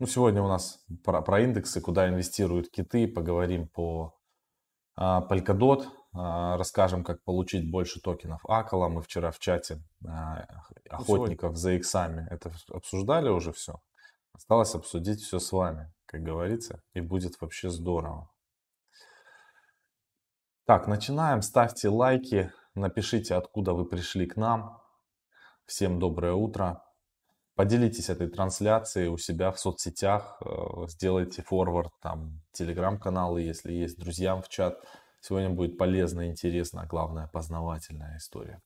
Ну, сегодня у нас про, про индексы, куда инвестируют киты, поговорим по а, Polkadot, а, расскажем, как получить больше токенов Акала. Мы вчера в чате а, охотников за иксами это обсуждали уже все. Осталось обсудить все с вами, как говорится, и будет вообще здорово. Так, начинаем. Ставьте лайки, напишите, откуда вы пришли к нам. Всем доброе утро. Поделитесь этой трансляцией у себя в соцсетях, э, сделайте форвард, там, телеграм-каналы, если есть, друзьям в чат. Сегодня будет полезно, интересно, а главное, познавательная история.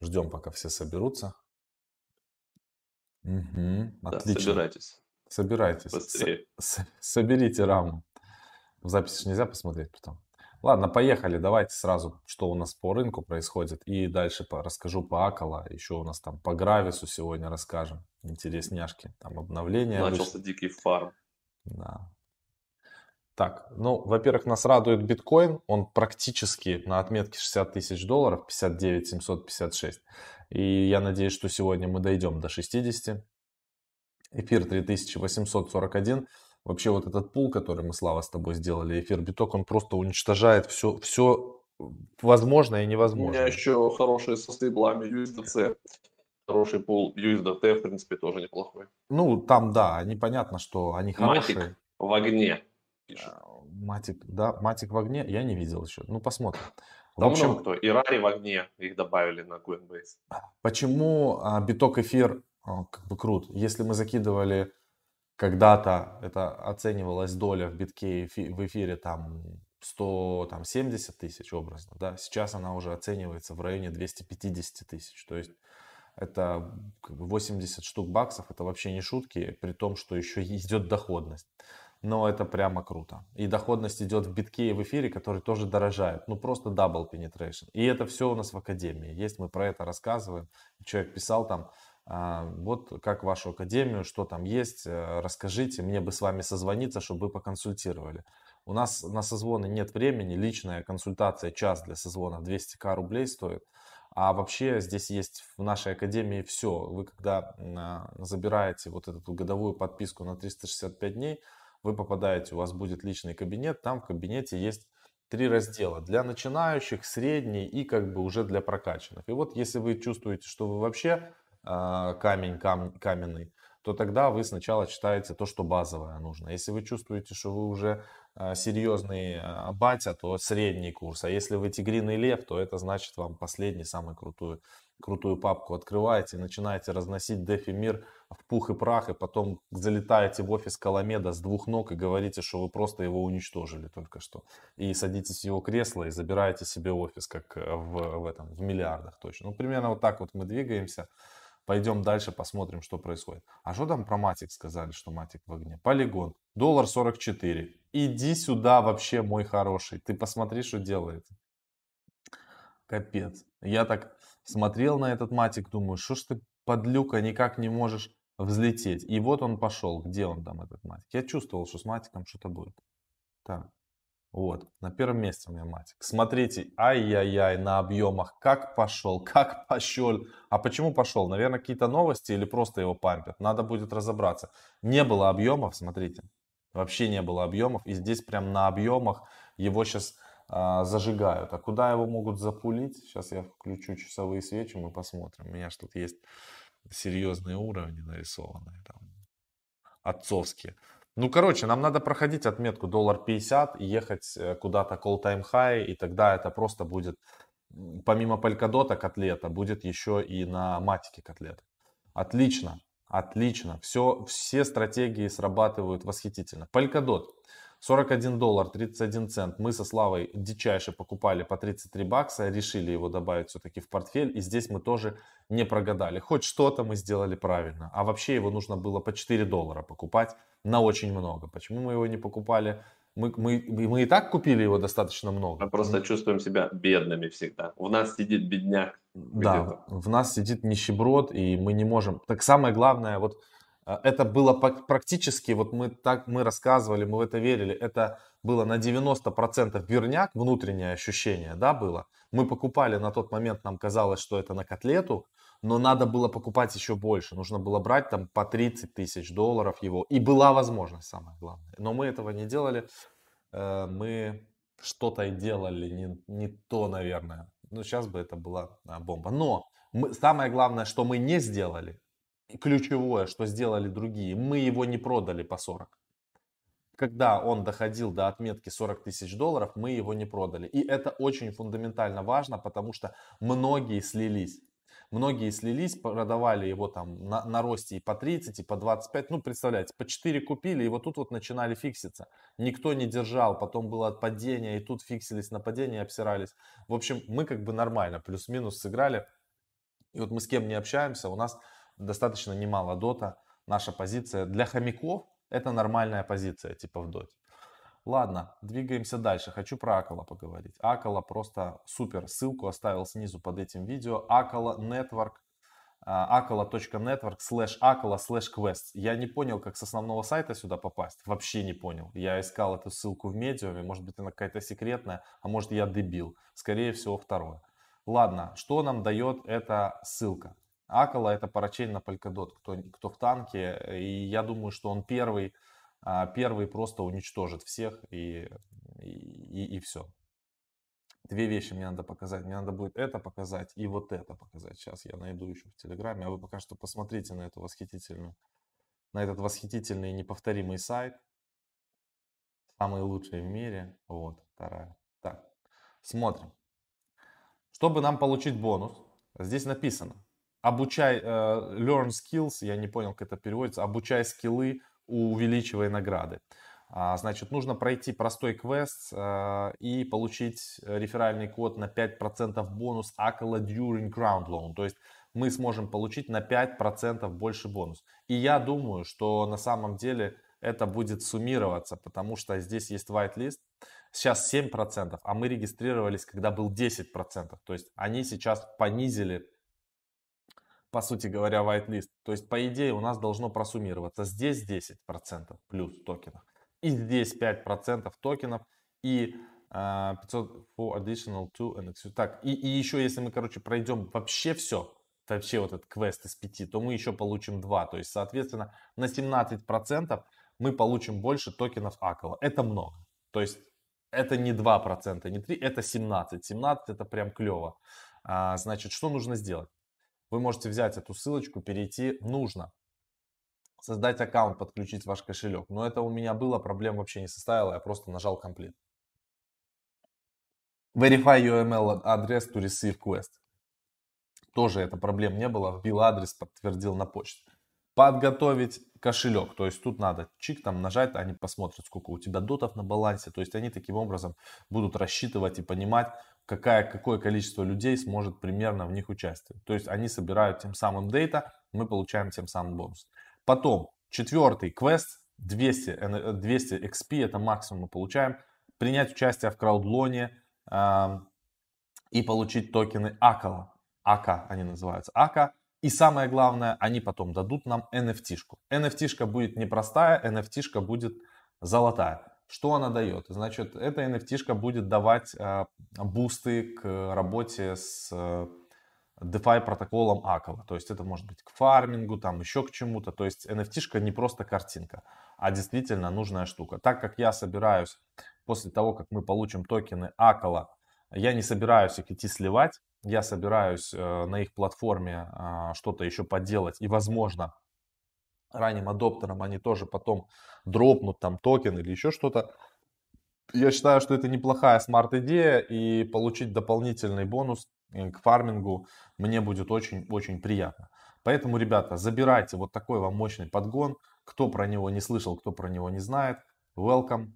Ждем, пока все соберутся. Угу, да, отлично. собирайтесь. Собирайтесь. Быстрее. С- соберите раму. В записи нельзя посмотреть потом. Ладно, поехали. Давайте сразу, что у нас по рынку происходит. И дальше по, расскажу по Акала. Еще у нас там по Гравису сегодня расскажем. Интересняшки. Там обновления. Начался вышло. дикий фарм. Да. Так, ну, во-первых, нас радует биткоин. Он практически на отметке 60 тысяч долларов, 59 756. И я надеюсь, что сегодня мы дойдем до 60. Эфир 3841. Вообще вот этот пул, который мы, Слава, с тобой сделали, эфир биток, он просто уничтожает все, все возможное и невозможное. У меня еще хорошие со стейблами USDC. Хороший пул USDT, в принципе, тоже неплохой. Ну, там, да, непонятно, что они хорошие. Матик в огне. А, Матик, да, Матик в огне, я не видел еще. Ну, посмотрим. Там в общем, кто. И Рари в огне, их добавили на Coinbase. Почему а, биток эфир а, как бы крут? Если мы закидывали когда-то это оценивалась доля в битке в эфире там 170 тысяч образно, да, сейчас она уже оценивается в районе 250 тысяч, то есть это 80 штук баксов, это вообще не шутки, при том, что еще идет доходность. Но это прямо круто. И доходность идет в битке и в эфире, который тоже дорожает. Ну просто double penetration. И это все у нас в академии. Есть, мы про это рассказываем. Человек писал там, вот как вашу академию, что там есть, э, расскажите, мне бы с вами созвониться, чтобы вы поконсультировали. У нас на созвоны нет времени, личная консультация, час для созвона 200к рублей стоит. А вообще здесь есть в нашей академии все. Вы когда а, забираете вот эту годовую подписку на 365 дней, вы попадаете, у вас будет личный кабинет, там в кабинете есть три раздела. Для начинающих, средний и как бы уже для прокачанных. И вот если вы чувствуете, что вы вообще а, камень кам, каменный, то тогда вы сначала читаете то, что базовое нужно. Если вы чувствуете, что вы уже а, серьезный а, батя, то средний курс. А если вы тигриный лев, то это значит вам последний, самый крутую, крутую папку открываете, начинаете разносить дефи мир в пух и прах, и потом залетаете в офис Каламеда с двух ног и говорите, что вы просто его уничтожили только что. И садитесь в его кресло и забираете себе офис, как в, в, этом, в миллиардах точно. Ну, примерно вот так вот мы двигаемся. Пойдем дальше, посмотрим, что происходит. А что там про Матик сказали, что Матик в огне? Полигон. Доллар 44. Иди сюда вообще, мой хороший. Ты посмотри, что делает. Капец. Я так смотрел на этот Матик, думаю, что ж ты, подлюка, никак не можешь взлететь. И вот он пошел. Где он там, этот Матик? Я чувствовал, что с Матиком что-то будет. Так. Вот, на первом месте у меня матик. Смотрите, ай-яй-яй, на объемах, как пошел, как пошел. А почему пошел? Наверное, какие-то новости или просто его пампят. Надо будет разобраться. Не было объемов, смотрите. Вообще не было объемов. И здесь прям на объемах его сейчас а, зажигают. А куда его могут запулить? Сейчас я включу часовые свечи, мы посмотрим. У меня же тут есть серьезные уровни нарисованные. Там, отцовские. Ну, короче, нам надо проходить отметку доллар 50 и ехать э, куда-то call time high, и тогда это просто будет, помимо полькодота котлета, будет еще и на матике котлета. Отлично, отлично. Все, все стратегии срабатывают восхитительно. Полькодот. 41 доллар 31 цент. Мы со Славой дичайше покупали по 33 бакса, решили его добавить все-таки в портфель. И здесь мы тоже не прогадали. Хоть что-то мы сделали правильно. А вообще его нужно было по 4 доллара покупать на очень много. Почему мы его не покупали? Мы, мы, мы и так купили его достаточно много. Мы просто чувствуем себя бедными всегда. У нас сидит бедняк. Да, в нас сидит нищеброд, и мы не можем. Так самое главное, вот а, это было практически, вот мы так мы рассказывали, мы в это верили, это было на 90% верняк, внутреннее ощущение, да, было. Мы покупали на тот момент, нам казалось, что это на котлету, но надо было покупать еще больше. Нужно было брать там по 30 тысяч долларов его. И была возможность, самое главное. Но мы этого не делали. Э, мы что-то и делали не, не то, наверное. Ну, сейчас бы это была а, бомба. Но мы, самое главное, что мы не сделали, ключевое, что сделали другие, мы его не продали по 40 когда он доходил до отметки 40 тысяч долларов, мы его не продали. И это очень фундаментально важно, потому что многие слились. Многие слились, продавали его там на, на росте и по 30, и по 25. Ну, представляете, по 4 купили, и вот тут вот начинали фикситься. Никто не держал, потом было падение, и тут фиксились на падение, обсирались. В общем, мы как бы нормально, плюс-минус сыграли. И вот мы с кем не общаемся, у нас достаточно немало дота. Наша позиция для хомяков это нормальная позиция, типа в доте. Ладно, двигаемся дальше. Хочу про Акала поговорить. Акала просто супер. Ссылку оставил снизу под этим видео. Акала Network. akala.network slash akala slash quest. Я не понял, как с основного сайта сюда попасть. Вообще не понял. Я искал эту ссылку в медиуме. Может быть, она какая-то секретная, а может, я дебил. Скорее всего, второе. Ладно, что нам дает эта ссылка? Акала это парачейн на Polkadot, кто, кто в танке, и я думаю, что он первый, а, первый просто уничтожит всех и, и, и все. Две вещи мне надо показать. Мне надо будет это показать и вот это показать. Сейчас я найду еще в Телеграме. А вы пока что посмотрите на эту восхитительную, на этот восхитительный неповторимый сайт. Самый лучший в мире. Вот, вторая. Так, смотрим. Чтобы нам получить бонус, здесь написано обучай, uh, learn skills, я не понял, как это переводится, обучай скиллы, увеличивай награды. Uh, значит, нужно пройти простой квест uh, и получить реферальный код на 5% бонус Акала during ground loan. То есть мы сможем получить на 5% больше бонус. И я думаю, что на самом деле это будет суммироваться, потому что здесь есть whitelist. Сейчас 7%, а мы регистрировались, когда был 10%. То есть они сейчас понизили по сути говоря, whitelist. То есть, по идее, у нас должно просуммироваться здесь 10% плюс токенов, и здесь 5% токенов, и uh, 500 for additional to NXU. Так, и, и еще, если мы, короче, пройдем вообще все, вообще вот этот квест из 5, то мы еще получим 2. То есть, соответственно, на 17% мы получим больше токенов Акала. Это много. То есть, это не 2%, не 3, это 17. 17 это прям клево. А, значит, что нужно сделать? Вы можете взять эту ссылочку, перейти нужно. Создать аккаунт, подключить ваш кошелек. Но это у меня было, проблем вообще не составило, я просто нажал complete. Verify UML адрес to receive quest. Тоже это проблем не было, вбил адрес, подтвердил на почте. Подготовить кошелек, то есть тут надо чик там нажать, они посмотрят, сколько у тебя дотов на балансе, то есть они таким образом будут рассчитывать и понимать, какая, какое количество людей сможет примерно в них участвовать. То есть они собирают тем самым дейта, мы получаем тем самым бонус. Потом четвертый квест 200, 200 XP, это максимум мы получаем. Принять участие в краудлоне э, и получить токены Акала. АКА они называются. АКА. И самое главное, они потом дадут нам NFT-шку. NFT-шка будет непростая, NFT-шка будет золотая. Что она дает? Значит, эта NFT будет давать э, бусты к работе с э, DeFi протоколом Акала. То есть это может быть к фармингу, там еще к чему-то. То есть NFT не просто картинка, а действительно нужная штука. Так как я собираюсь после того, как мы получим токены Акала, я не собираюсь их идти сливать. Я собираюсь э, на их платформе э, что-то еще поделать и, возможно, ранним адоптерам, они тоже потом дропнут там токен или еще что-то. Я считаю, что это неплохая smart-идея, и получить дополнительный бонус э, к фармингу мне будет очень-очень приятно. Поэтому, ребята, забирайте вот такой вам мощный подгон. Кто про него не слышал, кто про него не знает, welcome,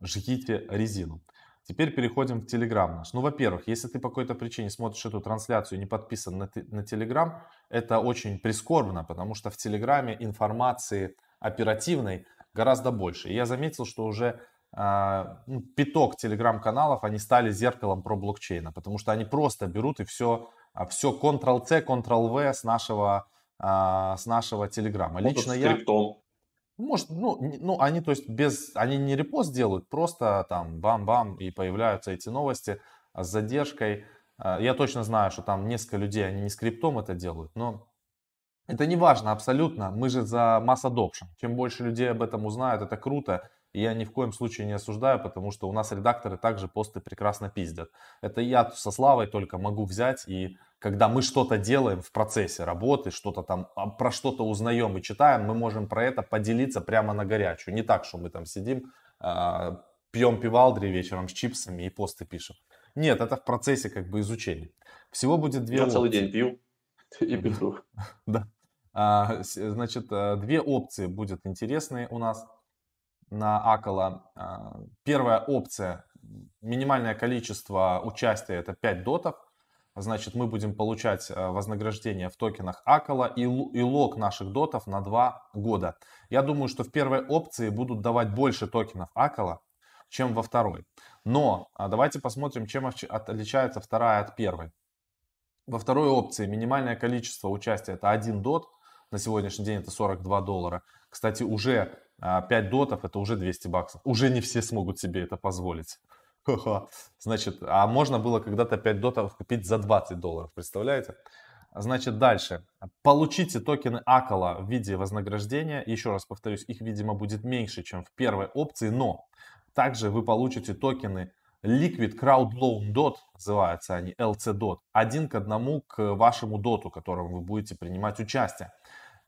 жгите резину. Теперь переходим в Telegram наш. Ну, во-первых, если ты по какой-то причине смотришь эту трансляцию и не подписан на, на Telegram, это очень прискорбно, потому что в Телеграме информации оперативной гораздо больше. И я заметил, что уже э, пяток телеграм-каналов, они стали зеркалом про блокчейна, потому что они просто берут и все, все Ctrl-C, Ctrl-V с нашего, э, с нашего телеграма. Лично я... Может, ну, ну, они, то есть, без, они не репост делают, просто там бам-бам, и появляются эти новости с задержкой. А, я точно знаю, что там несколько людей, они не скриптом это делают, но это не важно абсолютно. Мы же за масс adoption. Чем больше людей об этом узнают, это круто. Я ни в коем случае не осуждаю, потому что у нас редакторы также посты прекрасно пиздят. Это я со Славой только могу взять и когда мы что-то делаем в процессе работы, что-то там, а, про что-то узнаем и читаем, мы можем про это поделиться прямо на горячую. Не так, что мы там сидим, а, пьем пивалдри вечером с чипсами и посты пишем. Нет, это в процессе как бы изучения. Всего будет две Я опции. целый день пью и пишу. Да. А, значит, э, две опции будет интересные у нас на Акола. Первая опция, минимальное количество участия это 5 дотов значит, мы будем получать э, вознаграждение в токенах Акала и, и лог наших дотов на 2 года. Я думаю, что в первой опции будут давать больше токенов Акала, чем во второй. Но а, давайте посмотрим, чем отличается вторая от первой. Во второй опции минимальное количество участия это 1 дот, на сегодняшний день это 42 доллара. Кстати, уже 5 а, дотов это уже 200 баксов. Уже не все смогут себе это позволить. Значит, а можно было когда-то 5 дотов купить за 20 долларов, представляете? Значит, дальше. Получите токены Акала в виде вознаграждения. Еще раз повторюсь, их, видимо, будет меньше, чем в первой опции, но также вы получите токены Liquid Crowd Loan Dot, называются они, LC Dot, один к одному к вашему доту, которым вы будете принимать участие.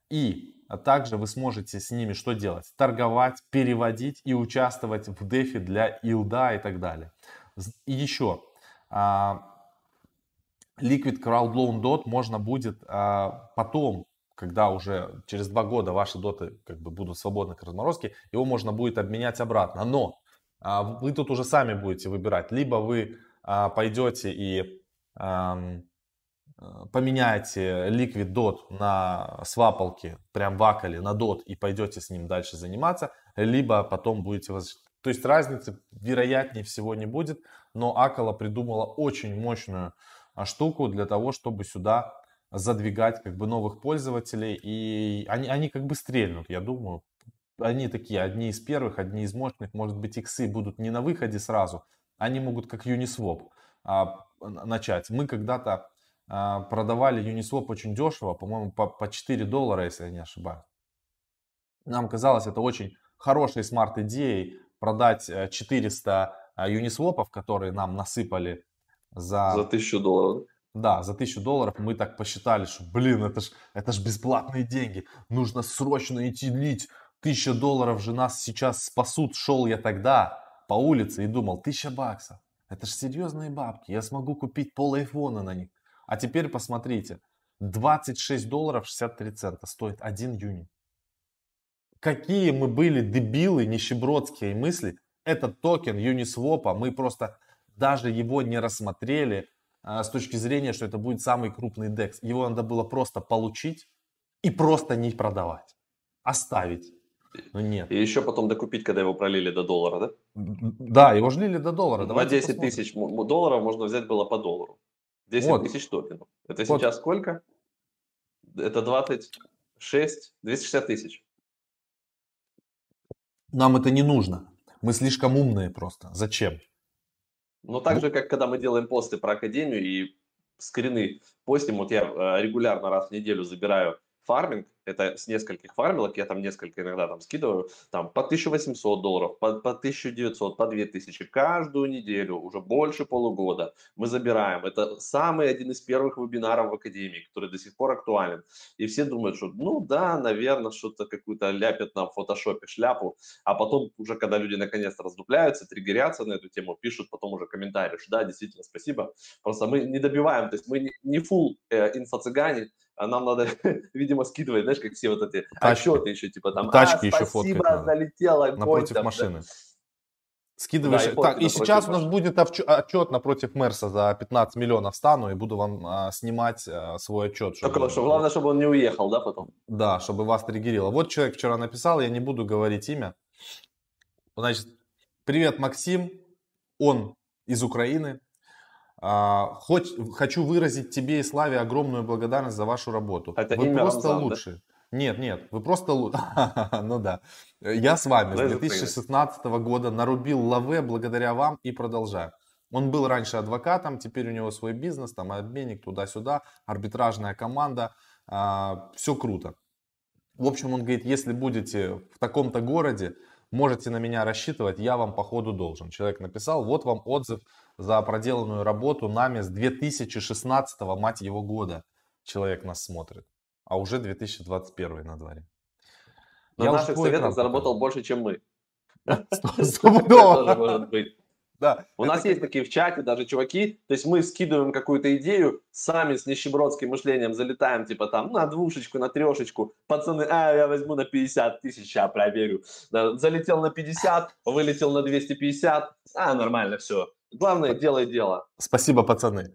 И также вы сможете с ними что делать? Торговать, переводить и участвовать в дефи для илда и так далее. И еще, а, Liquid Crowd Loan Dot можно будет а, потом, когда уже через два года ваши доты как бы будут свободны к разморозке, его можно будет обменять обратно. Но а, вы тут уже сами будете выбирать. Либо вы пойдете и поменяете Liquid Dot на свапалке, прям в Акале, на DOT и пойдете с ним дальше заниматься, либо потом будете... То есть разницы вероятнее всего не будет, но Акала придумала очень мощную а, штуку для того, чтобы сюда задвигать как бы новых пользователей, и они, они как бы стрельнут, я думаю. Они такие, одни из первых, одни из мощных, может быть, иксы будут не на выходе сразу, они могут как Uniswap а, начать. Мы когда-то продавали Uniswap очень дешево, по-моему, по, по 4 доллара, если я не ошибаюсь. Нам казалось это очень хорошей smart-идеей продать 400 э, Uniswap, которые нам насыпали за... За 1000 долларов. Да, за 1000 долларов мы так посчитали, что, блин, это ж, это ж бесплатные деньги. Нужно срочно идти лить. 1000 долларов же нас сейчас спасут. Шел я тогда по улице и думал, 1000 баксов. Это ж серьезные бабки. Я смогу купить пол айфона на них. А теперь посмотрите, 26 долларов 63 цента стоит один юнит. Какие мы были дебилы, нищебродские мысли. Этот токен Uniswap, мы просто даже его не рассмотрели а, с точки зрения, что это будет самый крупный DEX. Его надо было просто получить и просто не продавать. Оставить. Но нет. И еще потом докупить, когда его пролили до доллара, да? Да, его жлили до доллара. На 10 тысяч долларов можно взять было по доллару. 10 вот. тысяч токенов. Это вот. сейчас сколько? Это 26, 260 тысяч. Нам это не нужно. Мы слишком умные просто. Зачем? Ну, так ну. же, как когда мы делаем посты про Академию и скрины постим, вот я э, регулярно раз в неделю забираю фарминг, это с нескольких фармилок, я там несколько иногда там скидываю, там по 1800 долларов, по, по 1900, по 2000, каждую неделю, уже больше полугода мы забираем. Это самый один из первых вебинаров в Академии, который до сих пор актуален. И все думают, что ну да, наверное, что-то какую-то ляпят на фотошопе шляпу, а потом уже, когда люди наконец-то раздупляются, триггерятся на эту тему, пишут потом уже комментарии, что да, действительно, спасибо. Просто мы не добиваем, то есть мы не, не full э, инфо-цыгане, нам надо, видимо, скидывать, знаешь, как все вот эти Тачки. отчеты еще, типа там, Тачки а, еще спасибо, фоткать залетело. Напротив там, машины. Да. Скидываешь. Да, и, так, и сейчас у нас будет отчет напротив Мерса за 15 миллионов стану и буду вам а, снимать а, свой отчет. Чтобы, Только, что, главное, чтобы он не уехал, да, потом? Да, чтобы вас триггерило. Вот человек вчера написал, я не буду говорить имя. Значит, привет, Максим. Он из Украины. А, хоть, хочу выразить тебе и Славе огромную благодарность за вашу работу. Это вы просто Рамзан, лучшие. Да? Нет, нет, вы просто лучше. ну да. Я с вами с 2016 года нарубил лаве благодаря вам и продолжаю. Он был раньше адвокатом, теперь у него свой бизнес, там обменник туда-сюда, арбитражная команда, а, все круто. В общем, он говорит, если будете в таком-то городе, можете на меня рассчитывать, я вам по ходу должен. Человек написал, вот вам отзыв за проделанную работу нами с 2016 мать его года. Человек нас смотрит, а уже 2021 на дворе. На я наших советах заработал больше, чем мы. Стопудово. может быть. Да. У нас есть такие в чате даже чуваки, то есть мы скидываем какую-то идею, сами с нищебродским мышлением залетаем, типа там на двушечку, на трешечку, пацаны, а, я возьму на 50 тысяч, я проверю. Да, залетел на 50, вылетел на 250, а, нормально, все. Главное, делай дело. Спасибо, пацаны.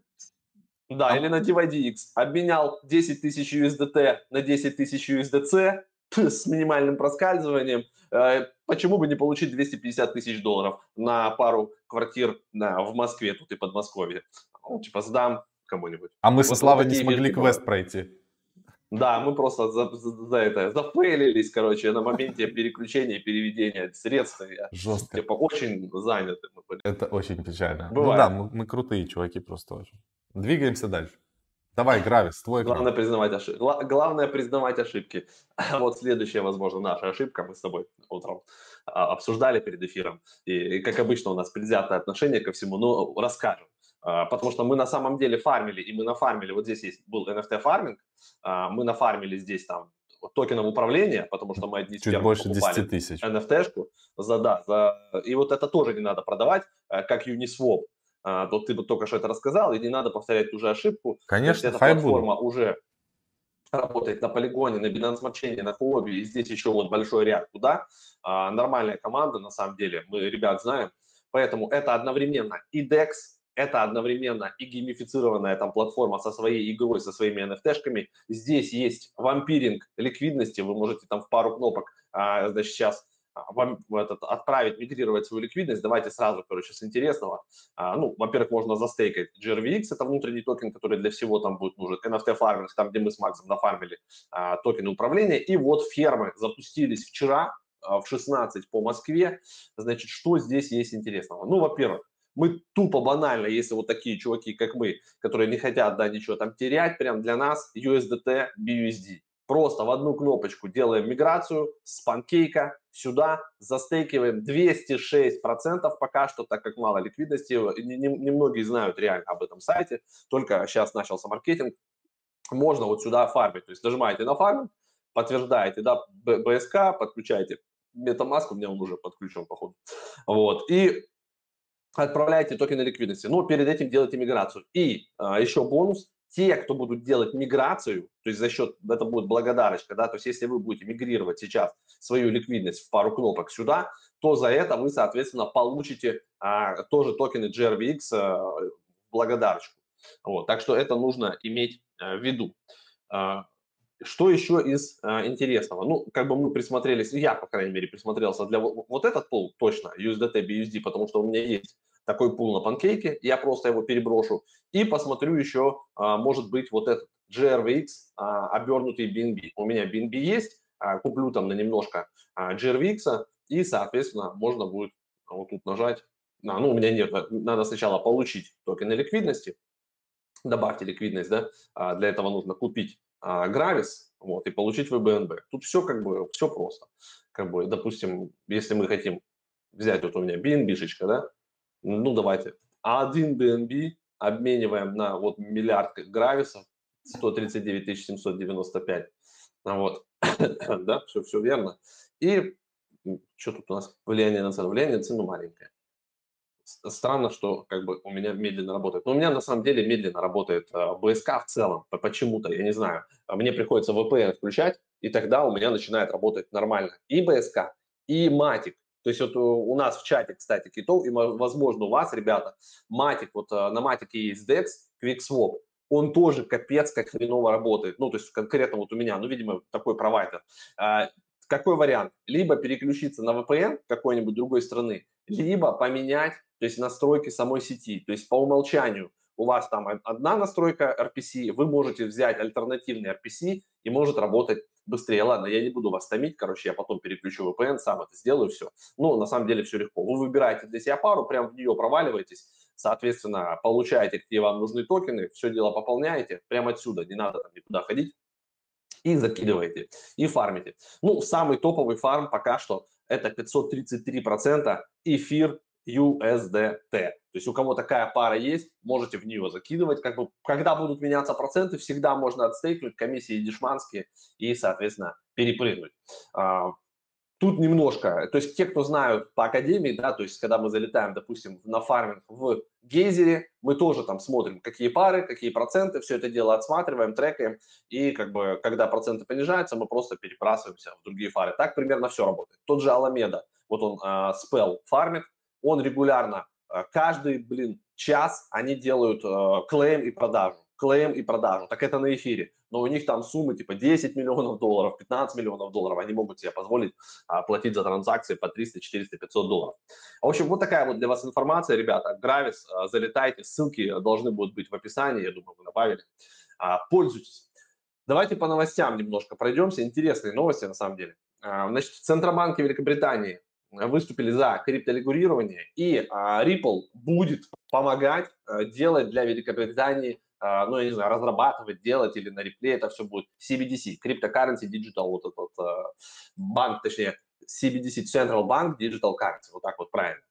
Да, а... или на DYDX. Обменял 10 тысяч USDT на 10 тысяч USDC, с минимальным проскальзыванием, э, почему бы не получить 250 тысяч долларов на пару квартир на, в Москве, тут и Подмосковье. Ну, типа, сдам кому-нибудь. А мы вот со Славой не смогли квест бывают. пройти. Да, мы просто за, за, за это зафейлились, короче, на моменте переключения переведения средств. Я, Жестко. Типа, очень заняты мы были. Это очень печально. Бывает. Ну да, мы, мы крутые чуваки просто очень. Двигаемся дальше. Давай, Гравис, твой Главное признавать, ошибки. Главное признавать ошибки. Вот следующая, возможно, наша ошибка. Мы с тобой утром а, обсуждали перед эфиром. И, как обычно, у нас предвзятое отношение ко всему. Но расскажем. А, потому что мы на самом деле фармили, и мы нафармили, вот здесь есть был NFT фарминг, а, мы нафармили здесь там токеном управления, потому что мы одни Чуть больше 10 тысяч. NFT-шку за, да, за, и вот это тоже не надо продавать, как Uniswap а, то ты бы только что это рассказал, и не надо повторять ту же ошибку. Конечно, эта платформа буду. уже работает на полигоне, на Smart на Huobi, и здесь еще вот большой ряд туда. А, нормальная команда, на самом деле, мы ребят знаем. Поэтому это одновременно и DEX, это одновременно и геймифицированная там платформа со своей игрой, со своими NFT-шками. Здесь есть вампиринг ликвидности, вы можете там в пару кнопок, а, значит, сейчас вам этот, отправить, мигрировать свою ликвидность, давайте сразу, короче, с интересного. А, ну, во-первых, можно застейкать GRVX, это внутренний токен, который для всего там будет нужен. NFT фарминг, там, где мы с Максом нафармили а, токены управления. И вот фермы запустились вчера а, в 16 по Москве. Значит, что здесь есть интересного? Ну, во-первых, мы тупо банально, если вот такие чуваки, как мы, которые не хотят, да, ничего там терять, прям для нас USDT, BUSD. Просто в одну кнопочку делаем миграцию с панкейка сюда, застейкиваем 206% пока что, так как мало ликвидности. Немногие не, не знают реально об этом сайте, только сейчас начался маркетинг. Можно вот сюда фармить, то есть нажимаете на фарминг, подтверждаете, да, БСК, подключаете MetaMask, у меня он уже подключен, походу. Вот, и отправляете токены ликвидности. Но перед этим делаете миграцию. И а, еще бонус, те, кто будут делать миграцию, то есть за счет, это будет благодарочка, да, то есть если вы будете мигрировать сейчас свою ликвидность в пару кнопок сюда, то за это вы, соответственно, получите а, тоже токены GRVX а, в благодарочку. Вот, так что это нужно иметь а, в виду. А, что еще из а, интересного? Ну, как бы мы присмотрелись, я, по крайней мере, присмотрелся для вот, вот этот пул точно, USDT, BUSD, потому что у меня есть такой пул на панкейке, я просто его переброшу и посмотрю еще, а, может быть, вот этот GRVX, а, обернутый BNB. У меня BNB есть, а, куплю там на немножко GRVX, и, соответственно, можно будет вот тут нажать. Ну, у меня нет, надо сначала получить токены ликвидности, добавьте ликвидность, да, для этого нужно купить Gravis, вот, и получить VBNB. Тут все как бы, все просто. Как бы, допустим, если мы хотим взять, вот у меня BNB-шечка, да, ну, давайте, один BNB обмениваем на вот миллиард грависов, 139 795. Вот, да, все, все верно. И что тут у нас влияние на цену? Влияние на цену маленькое. Странно, что как бы у меня медленно работает. Но у меня на самом деле медленно работает э, БСК в целом. Почему-то, я не знаю. Мне приходится VPN включать, и тогда у меня начинает работать нормально. И БСК, и Матик. То есть вот у нас в чате, кстати, китов, и, возможно, у вас, ребята, матик, вот э, на матике есть DEX, QuickSwap, он тоже капец как хреново работает. Ну, то есть конкретно вот у меня, ну, видимо, такой провайдер. А, какой вариант? Либо переключиться на VPN какой-нибудь другой страны, либо поменять, то есть настройки самой сети. То есть по умолчанию у вас там одна настройка RPC, вы можете взять альтернативный RPC и может работать быстрее. Ладно, я не буду вас томить, короче, я потом переключу VPN, сам это сделаю, все. Ну, на самом деле все легко. Вы выбираете для себя пару, прям в нее проваливаетесь, соответственно, получаете, какие вам нужны токены, все дело пополняете прямо отсюда, не надо там никуда ходить, и закидываете, и фармите. Ну, самый топовый фарм пока что это 533% эфир USDT. То есть у кого такая пара есть, можете в нее закидывать. Как бы, когда будут меняться проценты, всегда можно отстейкнуть комиссии дешманские и, соответственно, перепрыгнуть. А, тут немножко, то есть те, кто знают по академии, да, то есть когда мы залетаем, допустим, на фарминг в гейзере, мы тоже там смотрим, какие пары, какие проценты, все это дело отсматриваем, трекаем, и как бы, когда проценты понижаются, мы просто перебрасываемся в другие фары. Так примерно все работает. Тот же Аламеда, вот он э, спел фармит, он регулярно, э, каждый, блин, час они делают э, клейм и продажу, клейм и продажу. Так это на эфире. Но у них там суммы типа 10 миллионов долларов, 15 миллионов долларов. Они могут себе позволить а, платить за транзакции по 300, 400, 500 долларов. В общем, вот такая вот для вас информация, ребята. Гравис, а, залетайте, ссылки должны будут быть в описании, я думаю, вы добавили. А, пользуйтесь. Давайте по новостям немножко пройдемся. Интересные новости на самом деле. А, значит, в Великобритании выступили за криптолегурирование, и а, Ripple будет помогать а, делать для Великобритании, а, ну, я не знаю, разрабатывать, делать или на репле это все будет CBDC, Cryptocurrency Digital, вот этот банк, точнее, CBDC, Central Bank Digital Currency, вот так вот правильно.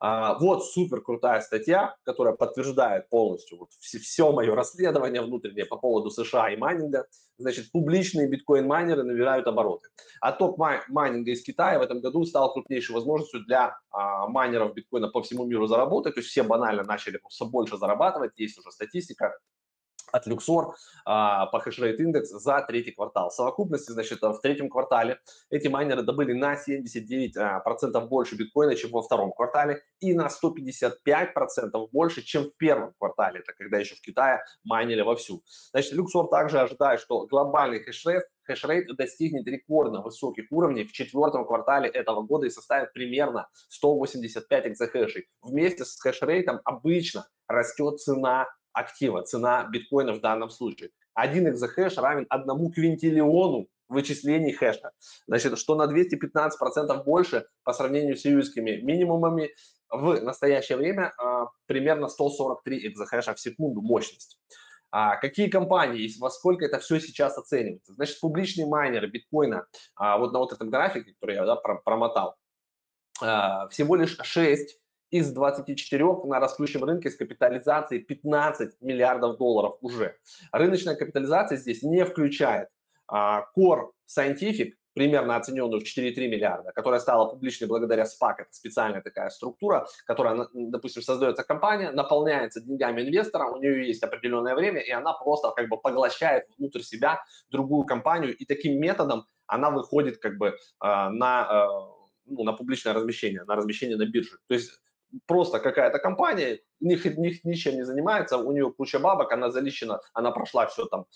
А, вот супер крутая статья, которая подтверждает полностью вот все, все мое расследование внутреннее по поводу США и майнинга. Значит, публичные биткоин-майнеры набирают обороты. А топ майнинга из Китая в этом году стал крупнейшей возможностью для а, майнеров биткоина по всему миру заработать. То есть все банально начали все больше зарабатывать. Есть уже статистика от Luxor а, по хешрейт индекс за третий квартал. В совокупности, значит, в третьем квартале эти майнеры добыли на 79% а, процентов больше биткоина, чем во втором квартале, и на 155% процентов больше, чем в первом квартале, это когда еще в Китае майнили вовсю. Значит, Luxor также ожидает, что глобальный хешрейт хешрейт достигнет рекордно высоких уровней в четвертом квартале этого года и составит примерно 185 эксахэшей. Вместе с хешрейтом обычно растет цена актива, цена биткоина в данном случае. Один эксахэш равен одному квинтиллиону вычислений хэша. Значит, что на 215% больше по сравнению с июльскими минимумами в настоящее время а, примерно 143 эксахэша в секунду мощность. А какие компании, во сколько это все сейчас оценивается? Значит, публичные майнеры биткоина, а, вот на вот этом графике, который я да, промотал, а, всего лишь 6 из 24 на растущем рынке с капитализацией 15 миллиардов долларов уже. Рыночная капитализация здесь не включает а, Core Scientific, примерно оцененную в 4,3 миллиарда, которая стала публичной благодаря SPAC, это специальная такая структура, которая, допустим, создается компания, наполняется деньгами инвестора, у нее есть определенное время, и она просто как бы поглощает внутрь себя другую компанию, и таким методом она выходит как бы а, на, а, ну, на публичное размещение, на размещение на бирже. То есть просто какая-то компания, ни, ни, ничем не занимается, у нее куча бабок, она залищена, она прошла все там,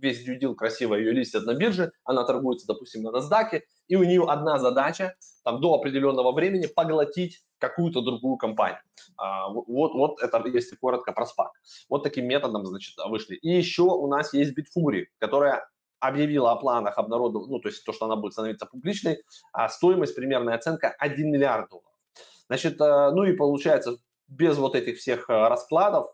весь дьюдил красиво ее листят на бирже, она торгуется, допустим, на NASDAQ, и у нее одна задача, там, до определенного времени поглотить какую-то другую компанию. А, вот, вот это, если коротко про SPAC. Вот таким методом, значит, вышли. И еще у нас есть Bitfury, которая объявила о планах обнародовать, ну, то есть то, что она будет становиться публичной, а стоимость, примерная оценка 1 миллиард долларов. Значит, э, ну и получается, без вот этих всех э, раскладов,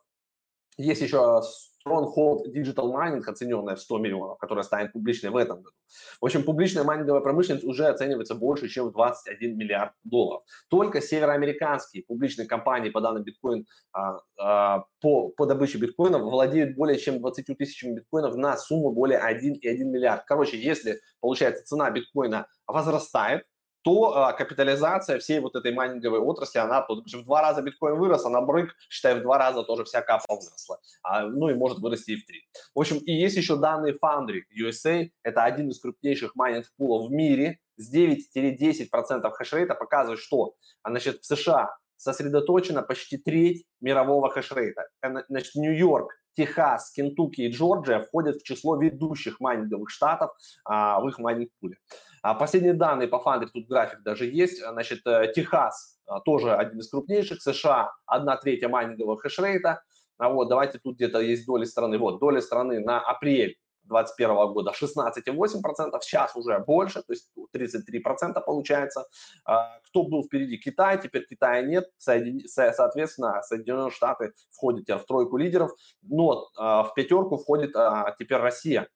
есть еще Stronghold Digital Mining, оцененная в 100 миллионов, которая станет публичной в этом году. В общем, публичная майнинговая промышленность уже оценивается больше, чем в 21 миллиард долларов. Только североамериканские публичные компании по данным биткоин, а, а, по, по добыче биткоинов владеют более чем 20 тысячами биткоинов на сумму более 1,1 миллиард. Короче, если, получается, цена биткоина возрастает, то а, капитализация всей вот этой майнинговой отрасли, она то, в два раза биткоин вырос, она брык, считай, в два раза тоже вся капа выросла. А, ну и может вырасти и в три. В общем, и есть еще данные Foundry USA, это один из крупнейших майнинг пулов в мире, с 9-10% хешрейта показывает, что а, значит, в США сосредоточена почти треть мирового хешрейта. Э, значит, Нью-Йорк, Техас, Кентукки и Джорджия входят в число ведущих майнинговых штатов а, в их майнинг-пуле. А последние данные по фандрик, тут график даже есть. Значит, э, Техас а, тоже один из крупнейших, США одна третья майнингового хешрейта. А вот давайте тут где-то есть доли страны. Вот доля страны на апрель 2021 года 16,8%, сейчас уже больше, то есть 33% получается. А, кто был впереди? Китай, теперь Китая нет, соответственно, Соединенные Штаты входят в тройку лидеров, но в пятерку входит теперь Россия.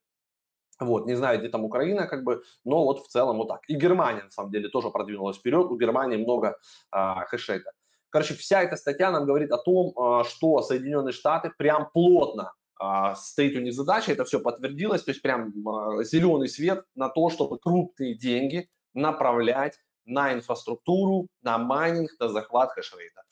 Вот, не знаю, где там Украина, как бы, но вот в целом вот так. И Германия, на самом деле, тоже продвинулась вперед. У Германии много а, хэшейта. Короче, вся эта статья нам говорит о том, а, что Соединенные Штаты прям плотно а, стоит у них задача, это все подтвердилось, то есть прям а, зеленый свет на то, чтобы крупные деньги направлять на инфраструктуру, на майнинг, на захват хешрейта.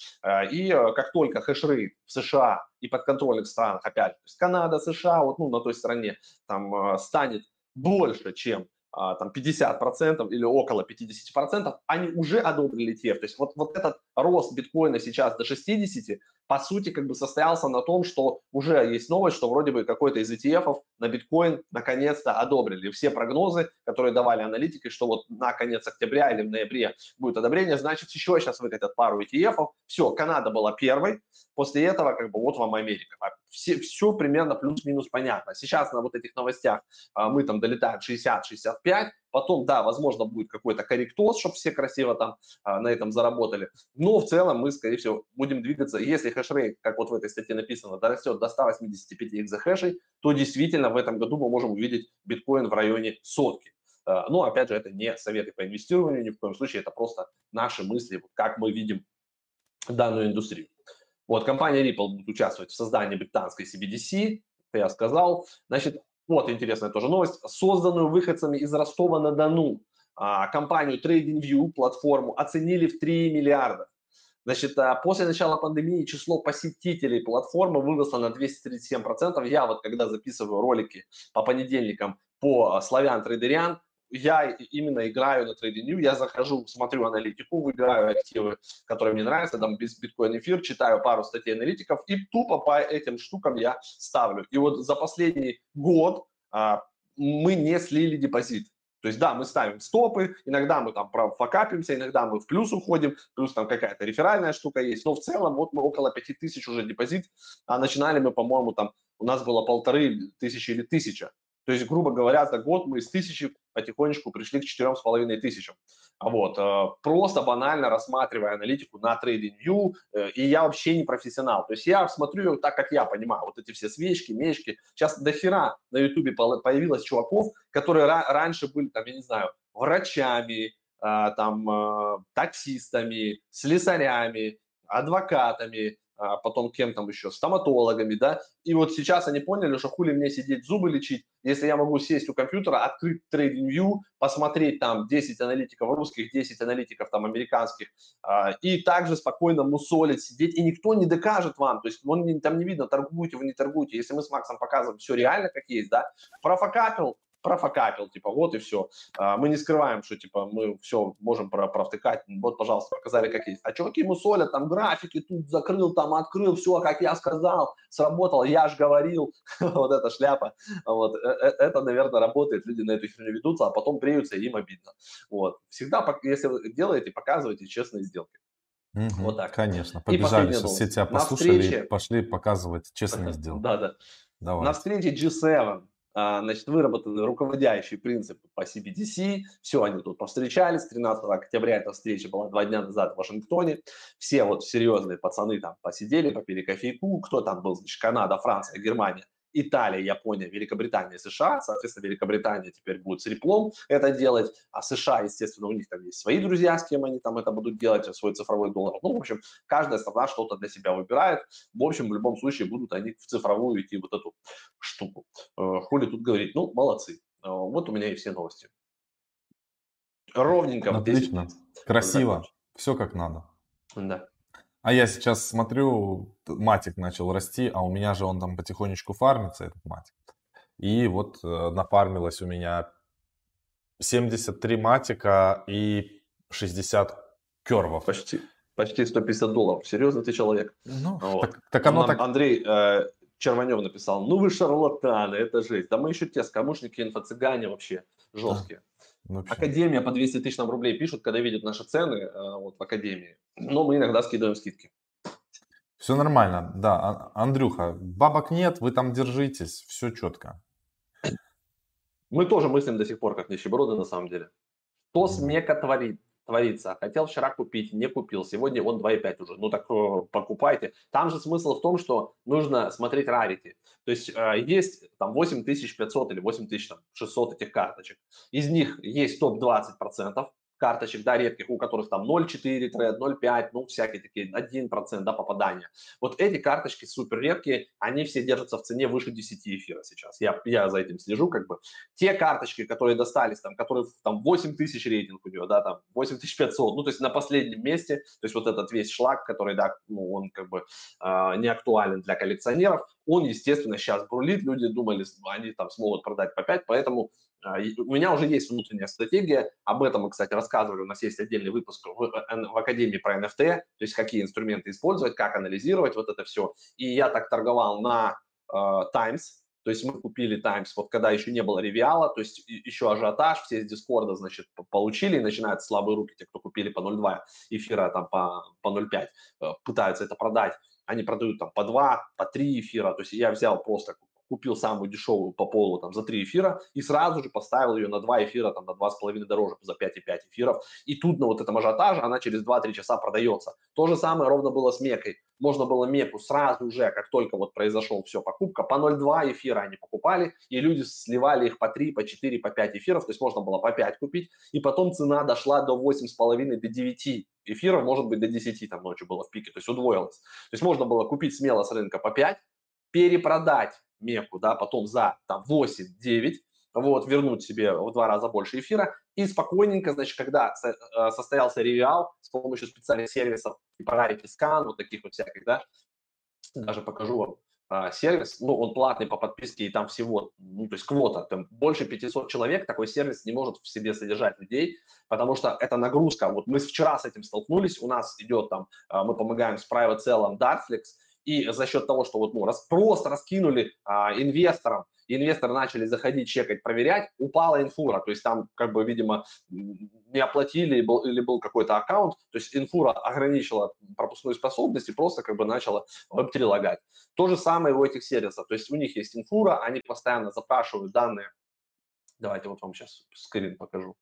И как только хешрейт в США и подконтрольных странах, опять, то есть Канада, США, вот ну, на той стороне, там станет больше, чем а, там 50% или около 50%, они уже одобрили ETF. То есть вот, вот этот рост биткоина сейчас до 60, по сути, как бы состоялся на том, что уже есть новость, что вроде бы какой-то из ETF на биткоин наконец-то одобрили. Все прогнозы, которые давали аналитики, что вот на конец октября или в ноябре будет одобрение, значит, еще сейчас выкатят пару ETF. Все, Канада была первой, после этого как бы вот вам Америка. Все, все примерно плюс-минус понятно. Сейчас на вот этих новостях а, мы там долетаем 60-65, Потом, да, возможно, будет какой-то корректоз, чтобы все красиво там а, на этом заработали. Но в целом мы, скорее всего, будем двигаться. Если хешрейт, как вот в этой статье написано, дорастет до 185 экзохэшей, то действительно в этом году мы можем увидеть биткоин в районе сотки. А, но, опять же, это не советы по инвестированию, ни в коем случае, это просто наши мысли, как мы видим данную индустрию. Вот, компания Ripple будет участвовать в создании британской CBDC, это я сказал. Значит, вот интересная тоже новость. Созданную выходцами из Ростова-на-Дону а, компанию TradingView, платформу, оценили в 3 миллиарда. Значит, а, после начала пандемии число посетителей платформы выросло на 237%. Я вот когда записываю ролики по понедельникам по славян трейдерян, я именно играю на TradingView, я захожу, смотрю аналитику, выбираю активы, которые мне нравятся, там биткоин эфир, читаю пару статей аналитиков и тупо по этим штукам я ставлю. И вот за последний год а, мы не слили депозит. То есть, да, мы ставим стопы, иногда мы там факапимся, иногда мы в плюс уходим, плюс там какая-то реферальная штука есть, но в целом вот мы около 5000 уже депозит, а начинали мы, по-моему, там у нас было полторы тысячи или тысяча. То есть, грубо говоря, за год мы из тысячи потихонечку пришли к четырем с половиной тысячам. Вот, э, просто банально рассматривая аналитику на TradingView, э, и я вообще не профессионал. То есть я смотрю так, как я понимаю, вот эти все свечки, мечки. Сейчас до хера на YouTube появилось чуваков, которые раньше были, там, я не знаю, врачами, э, там, таксистами, слесарями, адвокатами, а потом кем там еще, стоматологами, да, и вот сейчас они поняли, что хули мне сидеть зубы лечить, если я могу сесть у компьютера, открыть TradingView, посмотреть там 10 аналитиков русских, 10 аналитиков там американских, а, и также спокойно мусолить, сидеть, и никто не докажет вам, то есть он, там не видно, торгуете вы, не торгуете, если мы с Максом показываем все реально, как есть, да, профокапил, профокапил, типа, вот и все. А, мы не скрываем, что, типа, мы все можем про провтыкать, вот, пожалуйста, показали, как есть. А чуваки ему солят, там, графики, тут закрыл, там, открыл, все, как я сказал, сработал, я ж говорил, вот эта шляпа, вот, э, э, это, наверное, работает, люди на эту херню ведутся, а потом бреются, и им обидно, вот. Всегда, если вы делаете, показывайте честные сделки. Угу, вот так. Конечно, побежали, сейчас все тебя послушали, встрече... пошли показывать честные сделки. Да, да. Давай. На встрече G7 а, значит, выработаны руководящие принципы по CBDC. Все, они тут повстречались. 13 октября эта встреча была два дня назад в Вашингтоне. Все вот серьезные пацаны там посидели, попили кофейку. Кто там был? Значит, Канада, Франция, Германия. Италия, Япония, Великобритания, США. Соответственно, Великобритания теперь будет с реплом это делать, а США, естественно, у них там есть свои друзья, с кем они там это будут делать, свой цифровой доллар. Ну, в общем, каждая страна что-то для себя выбирает. В общем, в любом случае будут они в цифровую идти вот эту штуку. Э, хули тут говорить? Ну, молодцы. Э, вот у меня и все новости. Ровненько. Отлично. Красиво. Все как надо. Да. А я сейчас смотрю, матик начал расти, а у меня же он там потихонечку фармится, этот матик. И вот э, нафармилось у меня 73 матика и 60 кервов. Почти, почти 150 долларов. Серьезно ты человек? Ну, вот. так, так оно Нам так... Андрей э, Черванев написал, ну вы шарлатаны, это жесть. Да мы еще те скамушники, инфо-цыгане вообще жесткие. Вообще. Академия по 200 тысяч нам рублей пишут, когда видят наши цены э, вот, в Академии. Но мы иногда скидываем скидки. Все нормально, да. А, Андрюха, бабок нет, вы там держитесь, все четко. Мы тоже мыслим до сих пор, как нищеброды на самом деле. Что с Мека творит? Творится. Хотел вчера купить, не купил. Сегодня он 2,5 уже. Ну так э, покупайте. Там же смысл в том, что нужно смотреть rarity. То есть э, есть там 8500 или 8600 этих карточек. Из них есть топ-20% карточек, да, редких, у которых там 0,4 тред, 0,5, ну, всякие такие, 1%, да, попадания. Вот эти карточки супер редкие, они все держатся в цене выше 10 эфира сейчас. Я, я за этим слежу, как бы. Те карточки, которые достались, там, которые там 8 тысяч рейтинг у него, да, там 8500, ну, то есть на последнем месте, то есть вот этот весь шлак, который, да, ну, он как бы э, не актуален для коллекционеров, он, естественно, сейчас брулит, люди думали, они там смогут продать по 5, поэтому у меня уже есть внутренняя стратегия, об этом мы, кстати, рассказывали, у нас есть отдельный выпуск в, э, в Академии про NFT, то есть какие инструменты использовать, как анализировать вот это все. И я так торговал на uh, Times, то есть мы купили Times, вот когда еще не было ревиала, то есть еще ажиотаж, все из Дискорда, значит, получили, начинают слабые руки, те, кто купили по 0,2 эфира, там по, по 0,5, э, пытаются это продать, они продают там по 2, по 3 эфира, то есть я взял просто купил самую дешевую по полу там за 3 эфира и сразу же поставил ее на 2 эфира, там на 2,5 дороже, за 5,5 эфиров. И тут на вот этом ажиотаже она через 2-3 часа продается. То же самое ровно было с Мекой. Можно было Меку сразу же, как только вот произошел все, покупка, по 0,2 эфира они покупали, и люди сливали их по 3, по 4, по 5 эфиров, то есть можно было по 5 купить, и потом цена дошла до 8,5, до 9 эфиров, может быть, до 10 там ночью было в пике, то есть удвоилось. То есть можно было купить смело с рынка по 5, перепродать меку, да, потом за там 8-9, вот, вернуть себе в два раза больше эфира и спокойненько, значит, когда э, состоялся ревиал с помощью специальных сервисов типа Rarity вот таких вот всяких, да, даже покажу вам а, сервис, ну, он платный по подписке, и там всего, ну, то есть квота, там больше 500 человек, такой сервис не может в себе содержать людей, потому что это нагрузка. Вот мы вчера с этим столкнулись, у нас идет там, а, мы помогаем с private sale Dartflix, и за счет того, что вот ну, раз, просто раскинули а, инвесторам, инвесторы начали заходить, чекать, проверять, упала инфура, то есть там как бы, видимо, не оплатили или был, или был какой-то аккаунт, то есть инфура ограничила пропускную способность и просто как бы начала Web3 лагать. То же самое у этих сервисов, то есть у них есть инфура, они постоянно запрашивают данные. Давайте вот вам сейчас скрин покажу.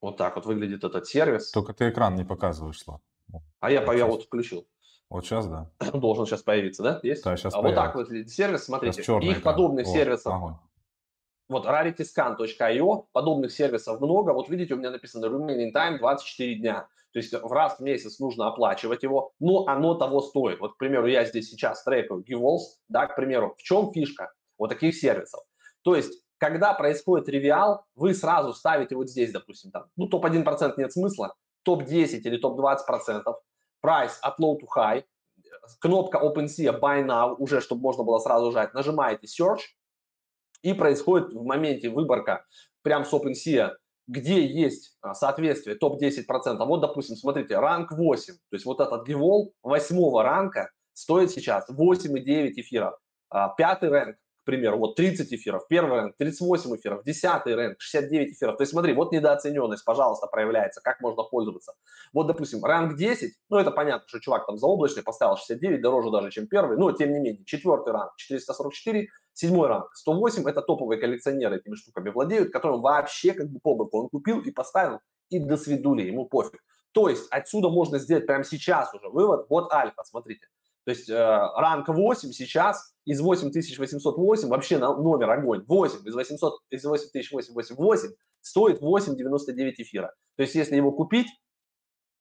Вот так вот выглядит этот сервис. Только ты экран не показываешь, Слав. А я, я вот включил. Вот сейчас, да. Должен сейчас появиться, да? Есть? Да, сейчас а появится. вот так выглядит сервис, смотрите. Их подобных вот, сервисов. Огонь. Вот rarityscan.io, подобных сервисов много. Вот видите, у меня написано remaining time 24 дня. То есть в раз в месяц нужно оплачивать его, но оно того стоит. Вот, к примеру, я здесь сейчас трекаю GiveWalls, да, к примеру. В чем фишка вот таких сервисов? То есть когда происходит ревиал, вы сразу ставите вот здесь, допустим, там, ну, топ-1% нет смысла, топ-10 или топ-20%, price от low to high, кнопка OpenSea Buy Now, уже чтобы можно было сразу жать, нажимаете Search, и происходит в моменте выборка прям с OpenSea, где есть а, соответствие топ-10%. Вот, допустим, смотрите, ранг 8, то есть вот этот Givol 8 ранга стоит сейчас 8,9 эфира. А, пятый ранг к примеру, вот 30 эфиров, первый рынок 38 эфиров, десятый рынок 69 эфиров. То есть смотри, вот недооцененность, пожалуйста, проявляется, как можно пользоваться. Вот, допустим, ранг 10, ну это понятно, что чувак там заоблачный поставил 69, дороже даже, чем первый, но тем не менее, четвертый ранг 444, седьмой ранг 108, это топовые коллекционеры этими штуками владеют, которым вообще как бы по боку он купил и поставил, и до свидули, ему пофиг. То есть отсюда можно сделать прямо сейчас уже вывод, вот альфа, смотрите. То есть э, ранг 8 сейчас из 8808 вообще на номер огонь. 8 из, 800, из 8888 стоит 8,99 эфира. То есть если его купить,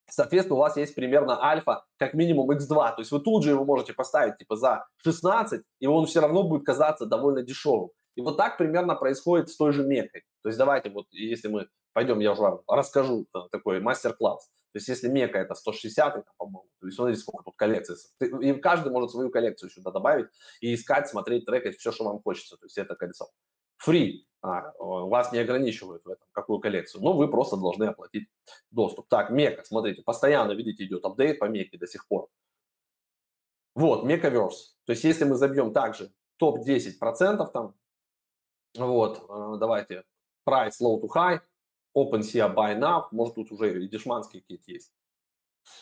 соответственно, у вас есть примерно альфа как минимум x2. То есть вы тут же его можете поставить типа за 16, и он все равно будет казаться довольно дешевым. И вот так примерно происходит с той же мекой. То есть давайте вот, если мы пойдем, я уже расскажу э, такой мастер-класс. То есть если мека это 160, по-моему, то есть смотрите, сколько тут коллекций. И каждый может свою коллекцию сюда добавить и искать, смотреть, трекать все, что вам хочется. То есть это колесо. Free. А, вас не ограничивают в этом, какую коллекцию. Но вы просто должны оплатить доступ. Так, мека, смотрите, постоянно, видите, идет апдейт по меке до сих пор. Вот, Мекаверс. То есть если мы забьем также топ-10% там, вот, э, давайте, price low to high, OpenSea Buy Now, может тут уже и дешманские какие-то есть.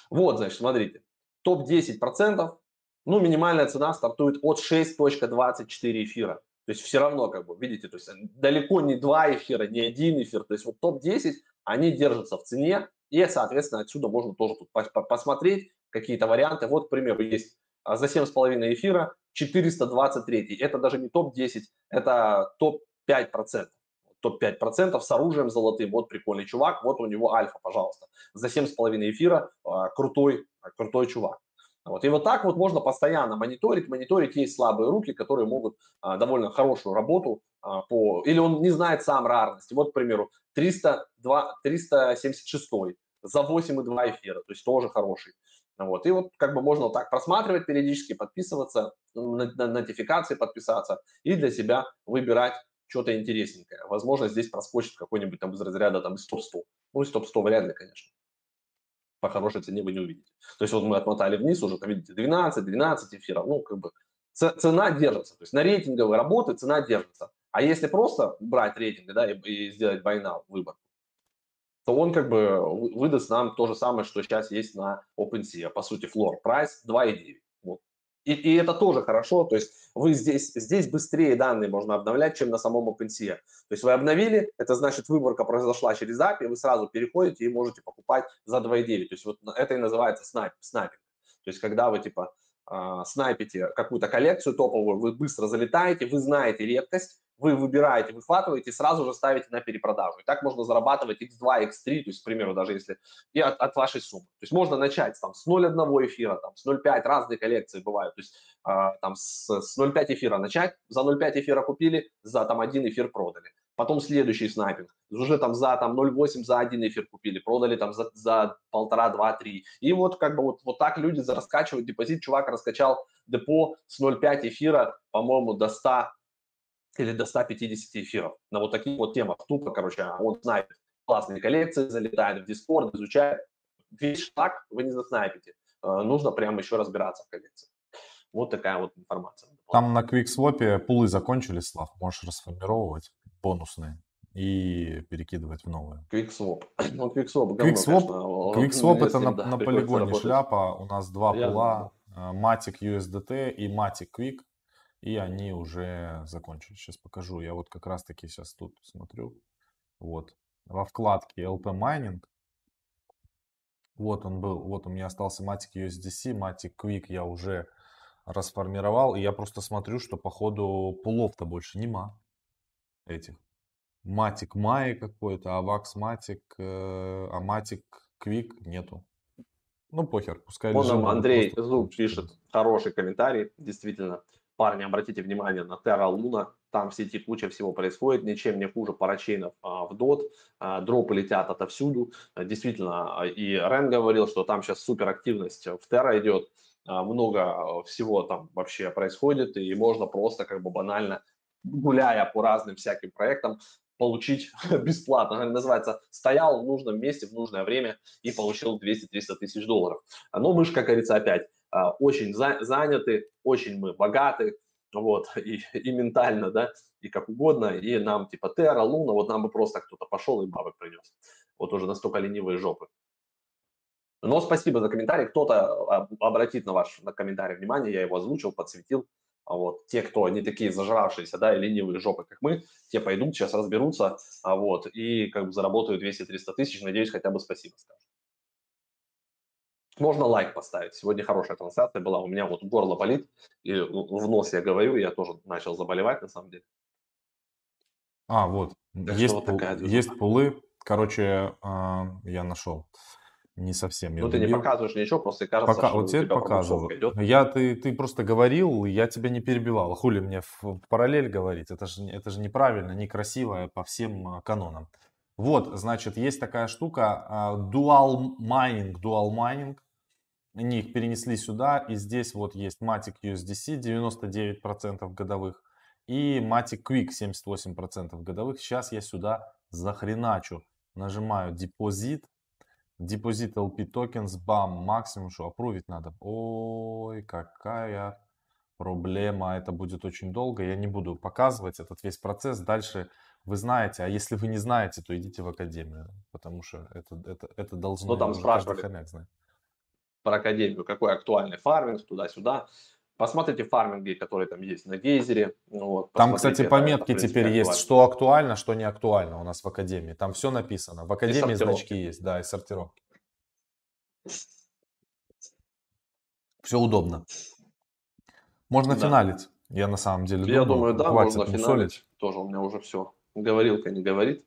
Вот, значит, смотрите, топ-10%, ну, минимальная цена стартует от 6.24 эфира. То есть все равно, как бы, видите, то есть далеко не два эфира, не один эфир. То есть вот топ-10, они держатся в цене, и, соответственно, отсюда можно тоже тут посмотреть какие-то варианты. Вот, к примеру, есть а, за 7,5 эфира 423. Это даже не топ-10, это топ-5%. Топ-5% с оружием золотым. Вот прикольный чувак, вот у него альфа, пожалуйста. За 7,5 эфира а, крутой, крутой чувак. Вот. И вот так вот можно постоянно мониторить. Мониторить есть слабые руки, которые могут а, довольно хорошую работу а, по... Или он не знает сам рарности. Вот, к примеру, 302, 376 за 8,2 эфира, то есть тоже хороший. Вот. И вот как бы можно вот так просматривать периодически, подписываться, на, на нотификации подписаться и для себя выбирать что-то интересненькое. Возможно, здесь проскочит какой-нибудь там из разряда там из топ-100. Ну, из топ-100 вряд ли, конечно по хорошей цене вы не увидите. То есть вот мы отмотали вниз уже, там видите, 12, 12 эфиров, ну как бы цена держится. То есть на рейтинговые работы цена держится. А если просто брать рейтинг да, и, и сделать now, выбор, то он как бы выдаст нам то же самое, что сейчас есть на OpenSea. По сути, floor price 2,9. И, и это тоже хорошо, то есть вы здесь, здесь быстрее данные можно обновлять, чем на самом OpenSea. То есть вы обновили, это значит выборка произошла через API, вы сразу переходите и можете покупать за 2,9. То есть вот это и называется снайп, снайпинг. То есть когда вы типа э, снайпите какую-то коллекцию топовую, вы быстро залетаете, вы знаете редкость, вы выбираете, выхватываете и сразу же ставите на перепродажу. И так можно зарабатывать x2, x3, то есть, к примеру, даже если и от, от вашей суммы. То есть можно начать там, с 0,1 эфира, там, с 0,5, разные коллекции бывают. То есть э, там, с, с 0,5 эфира начать, за 0,5 эфира купили, за там один эфир продали. Потом следующий снайпинг, уже там за там 0,8 за один эфир купили, продали там за, за полтора, два, три. И вот как бы вот, вот так люди раскачивают депозит. Чувак раскачал депо с 0,5 эфира, по-моему, до 100 или до 150 эфиров на вот таких вот темах. Тупо, короче, он снайпит классные коллекции, залетает в Discord, изучает. Весь шаг вы не заснайпите. Э, нужно прямо еще разбираться в коллекции. Вот такая вот информация. Там на QuickSwap пулы закончились, Слав. Можешь расформировать бонусные и перекидывать в новые. QuickSwap. Ну, QuickSwap, говно, QuickSwap это на, да, на полигоне шляпа. У нас два Я пула. Знаю. Э, USDT и Matic Quick и они уже закончились. Сейчас покажу. Я вот как раз таки сейчас тут смотрю. Вот. Во вкладке LP Mining. Вот он был. Вот у меня остался Matic USDC, Matic Quick я уже расформировал. И я просто смотрю, что походу пулов-то больше нема этих. Matic Mai какой-то, Matic, э, а Matic Quick нету. Ну, похер, пускай Вон нам Андрей Зуб пишет хороший комментарий, действительно парни, обратите внимание на Terra Luna, там в сети куча всего происходит, ничем не хуже парачейнов а, в DOT, а, дропы летят отовсюду, а, действительно, а, и Рен говорил, что там сейчас супер активность в Terra идет, а, много всего там вообще происходит, и можно просто как бы банально, гуляя по разным всяким проектам, получить бесплатно. Называется, стоял в нужном месте в нужное время и получил 200-300 тысяч долларов. Но мы как говорится, опять а, очень заняты, очень мы богаты, вот, и, и ментально, да, и как угодно, и нам типа Терра, Луна, вот нам бы просто кто-то пошел и бабок принес. Вот уже настолько ленивые жопы. Но спасибо за комментарий. Кто-то обратит на ваш на комментарий внимание, я его озвучил, подсветил. А вот те, кто не такие зажравшиеся, да, и ленивые жопы, как мы, те пойдут, сейчас разберутся, а вот, и как бы заработают 200-300 тысяч, надеюсь, хотя бы спасибо скажут. Можно лайк поставить. Сегодня хорошая трансляция была. У меня вот горло болит, и в нос я говорю, я тоже начал заболевать на самом деле. А, вот. Так есть, вот пул, есть пулы. Короче, э, я нашел. Не совсем. Ну, ты не показываешь ничего, просто кажется, Пока, что вот теперь показываю. Я, ты, ты просто говорил, я тебя не перебивал. Хули мне в, в параллель говорить? Это же, это же неправильно, некрасиво по всем а, канонам. Вот, значит, есть такая штука, dual mining, dual mining они их перенесли сюда, и здесь вот есть Matic USDC 99% годовых и Matic Quick 78% годовых. Сейчас я сюда захреначу. Нажимаю депозит, депозит LP tokens, бам, максимум, что опровить надо. Ой, какая проблема, это будет очень долго. Я не буду показывать этот весь процесс. Дальше вы знаете, а если вы не знаете, то идите в академию, потому что это, это, это должно ну, там спрашивали. хомяк про академию, какой актуальный фарминг, туда-сюда. Посмотрите фарминги, которые там есть на гейзере. Ну вот, там, кстати, пометки это, теперь есть, что актуально, что не актуально у нас в Академии. Там все написано. В Академии значки есть, да, и сортировки. Все удобно. Можно да. финалить. Я на самом деле Я думаю, да, можно финалить. Солить. Тоже у меня уже все. Говорилка не говорит.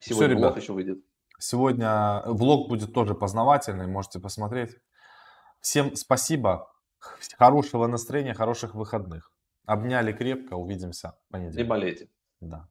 Сегодня все, ребят, еще выйдет. Сегодня влог будет тоже познавательный, можете посмотреть. Всем спасибо. Хорошего настроения, хороших выходных. Обняли крепко, увидимся в понедельник. Не болейте. Да.